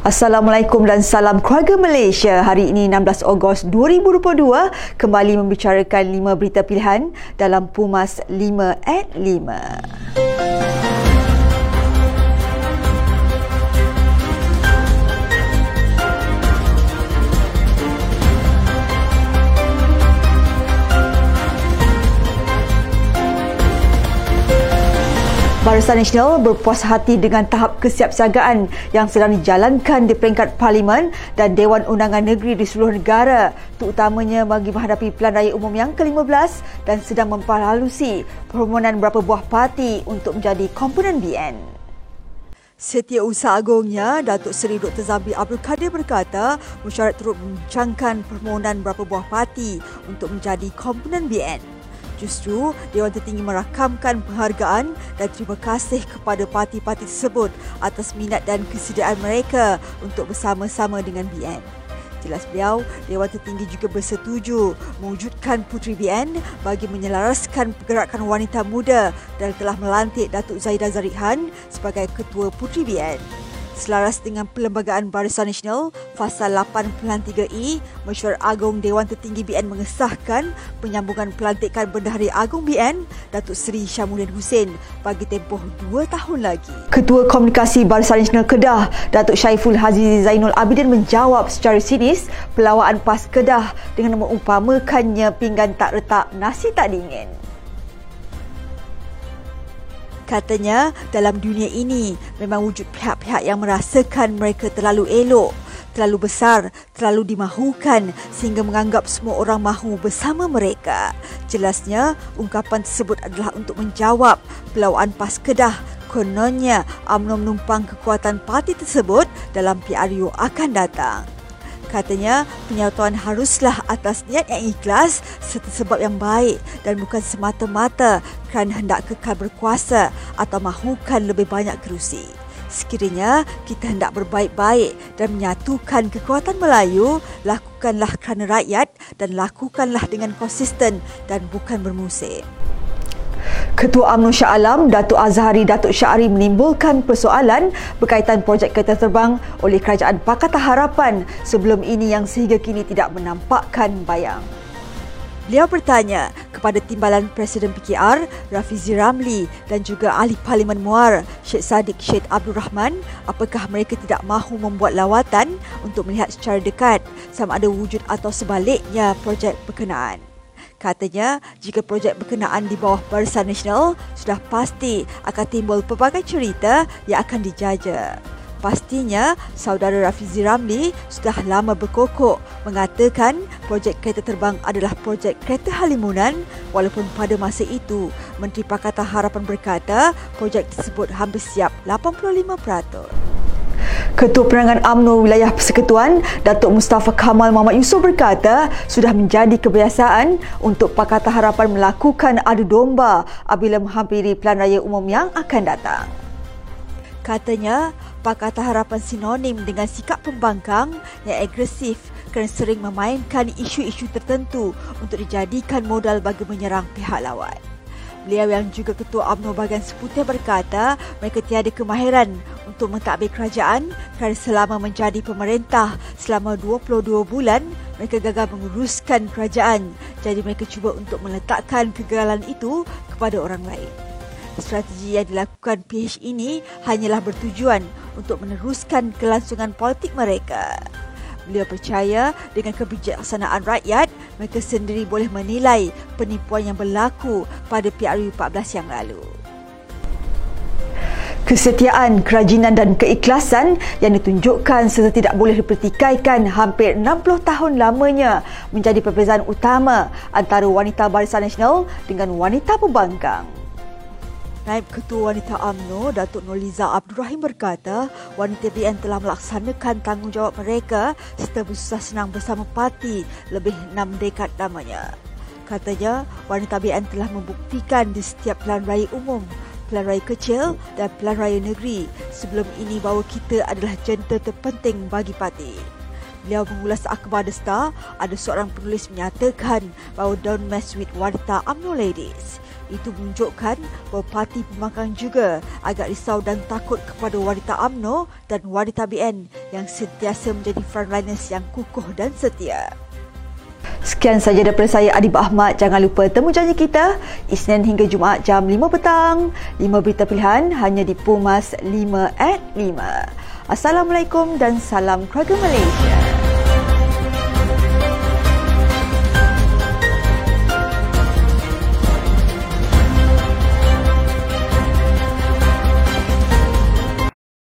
Assalamualaikum dan salam keluarga Malaysia. Hari ini 16 Ogos 2022 kembali membicarakan 5 berita pilihan dalam Pumas 5 at 5. Barisan Nasional berpuas hati dengan tahap kesiapsiagaan yang sedang dijalankan di peringkat Parlimen dan Dewan Undangan Negeri di seluruh negara, terutamanya bagi menghadapi Pilihan Raya Umum yang ke-15 dan sedang mempalalusi permohonan beberapa buah parti untuk menjadi komponen BN. Setiausaha Agongnya, Datuk Seri Dr. Zabri Abdul Kadir berkata, mesyuarat turut membincangkan permohonan beberapa buah parti untuk menjadi komponen BN. Justru, Dewan Tertinggi merakamkan penghargaan dan terima kasih kepada parti-parti tersebut atas minat dan kesediaan mereka untuk bersama-sama dengan BN. Jelas beliau, Dewan Tertinggi juga bersetuju mewujudkan Puteri BN bagi menyelaraskan pergerakan wanita muda dan telah melantik Datuk Zaidah Zarihan sebagai Ketua Puteri BN. Selaras dengan Perlembagaan Barisan Nasional Fasal 8.3E, Mesyuarat Agong Dewan Tertinggi BN mengesahkan penyambungan pelantikan Bendahari Agong BN Datuk Seri Syamuddin Hussein bagi tempoh dua tahun lagi. Ketua Komunikasi Barisan Nasional Kedah, Datuk Syaiful Haji Zainul Abidin menjawab secara sinis pelawaan PAS Kedah dengan mengumpamakannya pinggan tak retak nasi tak dingin. Katanya, dalam dunia ini memang wujud pihak-pihak yang merasakan mereka terlalu elok, terlalu besar, terlalu dimahukan sehingga menganggap semua orang mahu bersama mereka. Jelasnya, ungkapan tersebut adalah untuk menjawab pelawaan PAS Kedah kononnya UMNO menumpang kekuatan parti tersebut dalam PRU akan datang. Katanya, penyatuan haruslah atas niat yang ikhlas serta sebab yang baik dan bukan semata-mata kerana hendak kekal berkuasa atau mahukan lebih banyak kerusi. Sekiranya kita hendak berbaik-baik dan menyatukan kekuatan Melayu, lakukanlah kerana rakyat dan lakukanlah dengan konsisten dan bukan bermusim. Ketua UMNO Shah Alam, Datuk Azhari Datuk Syari menimbulkan persoalan berkaitan projek kereta terbang oleh Kerajaan Pakatan Harapan sebelum ini yang sehingga kini tidak menampakkan bayang. Beliau bertanya kepada Timbalan Presiden PKR, Rafizi Ramli dan juga Ahli Parlimen Muar, Syed Saddiq Syed Abdul Rahman, apakah mereka tidak mahu membuat lawatan untuk melihat secara dekat sama ada wujud atau sebaliknya projek berkenaan. Katanya, jika projek berkenaan di bawah Barisan Nasional, sudah pasti akan timbul pelbagai cerita yang akan dijaja. Pastinya, saudara Rafizi Ramli sudah lama berkokok mengatakan projek kereta terbang adalah projek kereta halimunan walaupun pada masa itu Menteri Pakatan Harapan berkata projek tersebut hampir siap 85%. Ketua Penerangan UMNO Wilayah Persekutuan, Datuk Mustafa Kamal Muhammad Yusof berkata, sudah menjadi kebiasaan untuk Pakatan Harapan melakukan adu domba apabila menghampiri Pelan Raya Umum yang akan datang. Katanya, Pakatan Harapan sinonim dengan sikap pembangkang yang agresif kerana sering memainkan isu-isu tertentu untuk dijadikan modal bagi menyerang pihak lawan. Beliau yang juga Ketua UMNO Bahagian Seputih berkata mereka tiada kemahiran untuk mentadbir kerajaan kerana selama menjadi pemerintah selama 22 bulan mereka gagal menguruskan kerajaan jadi mereka cuba untuk meletakkan kegagalan itu kepada orang lain. Strategi yang dilakukan PH ini hanyalah bertujuan untuk meneruskan kelangsungan politik mereka. Beliau percaya dengan kebijaksanaan rakyat, mereka sendiri boleh menilai penipuan yang berlaku pada PRU 14 yang lalu. Kesetiaan, kerajinan dan keikhlasan yang ditunjukkan serta tidak boleh dipertikaikan hampir 60 tahun lamanya menjadi perbezaan utama antara wanita Barisan Nasional dengan wanita pembangkang. Naib Ketua Wanita AMNO, Datuk Noliza Abdul Rahim berkata, wanita BN telah melaksanakan tanggungjawab mereka serta bersusah senang bersama parti lebih enam dekad lamanya. Katanya, wanita BN telah membuktikan di setiap pilihan raya umum, raya kecil dan raya negeri sebelum ini bahawa kita adalah jentera terpenting bagi parti. Beliau mengulas akhbar The Star, ada seorang penulis menyatakan bahawa don't mess with wanita UMNO ladies. Itu menunjukkan bahawa parti pembangkang juga agak risau dan takut kepada wanita AMNO dan wanita BN yang sentiasa menjadi frontliners yang kukuh dan setia. Sekian saja daripada saya Adib Ahmad. Jangan lupa temu janji kita Isnin hingga Jumaat jam 5 petang. 5 berita pilihan hanya di Pumas 5 at 5. Assalamualaikum dan salam keluarga Malaysia.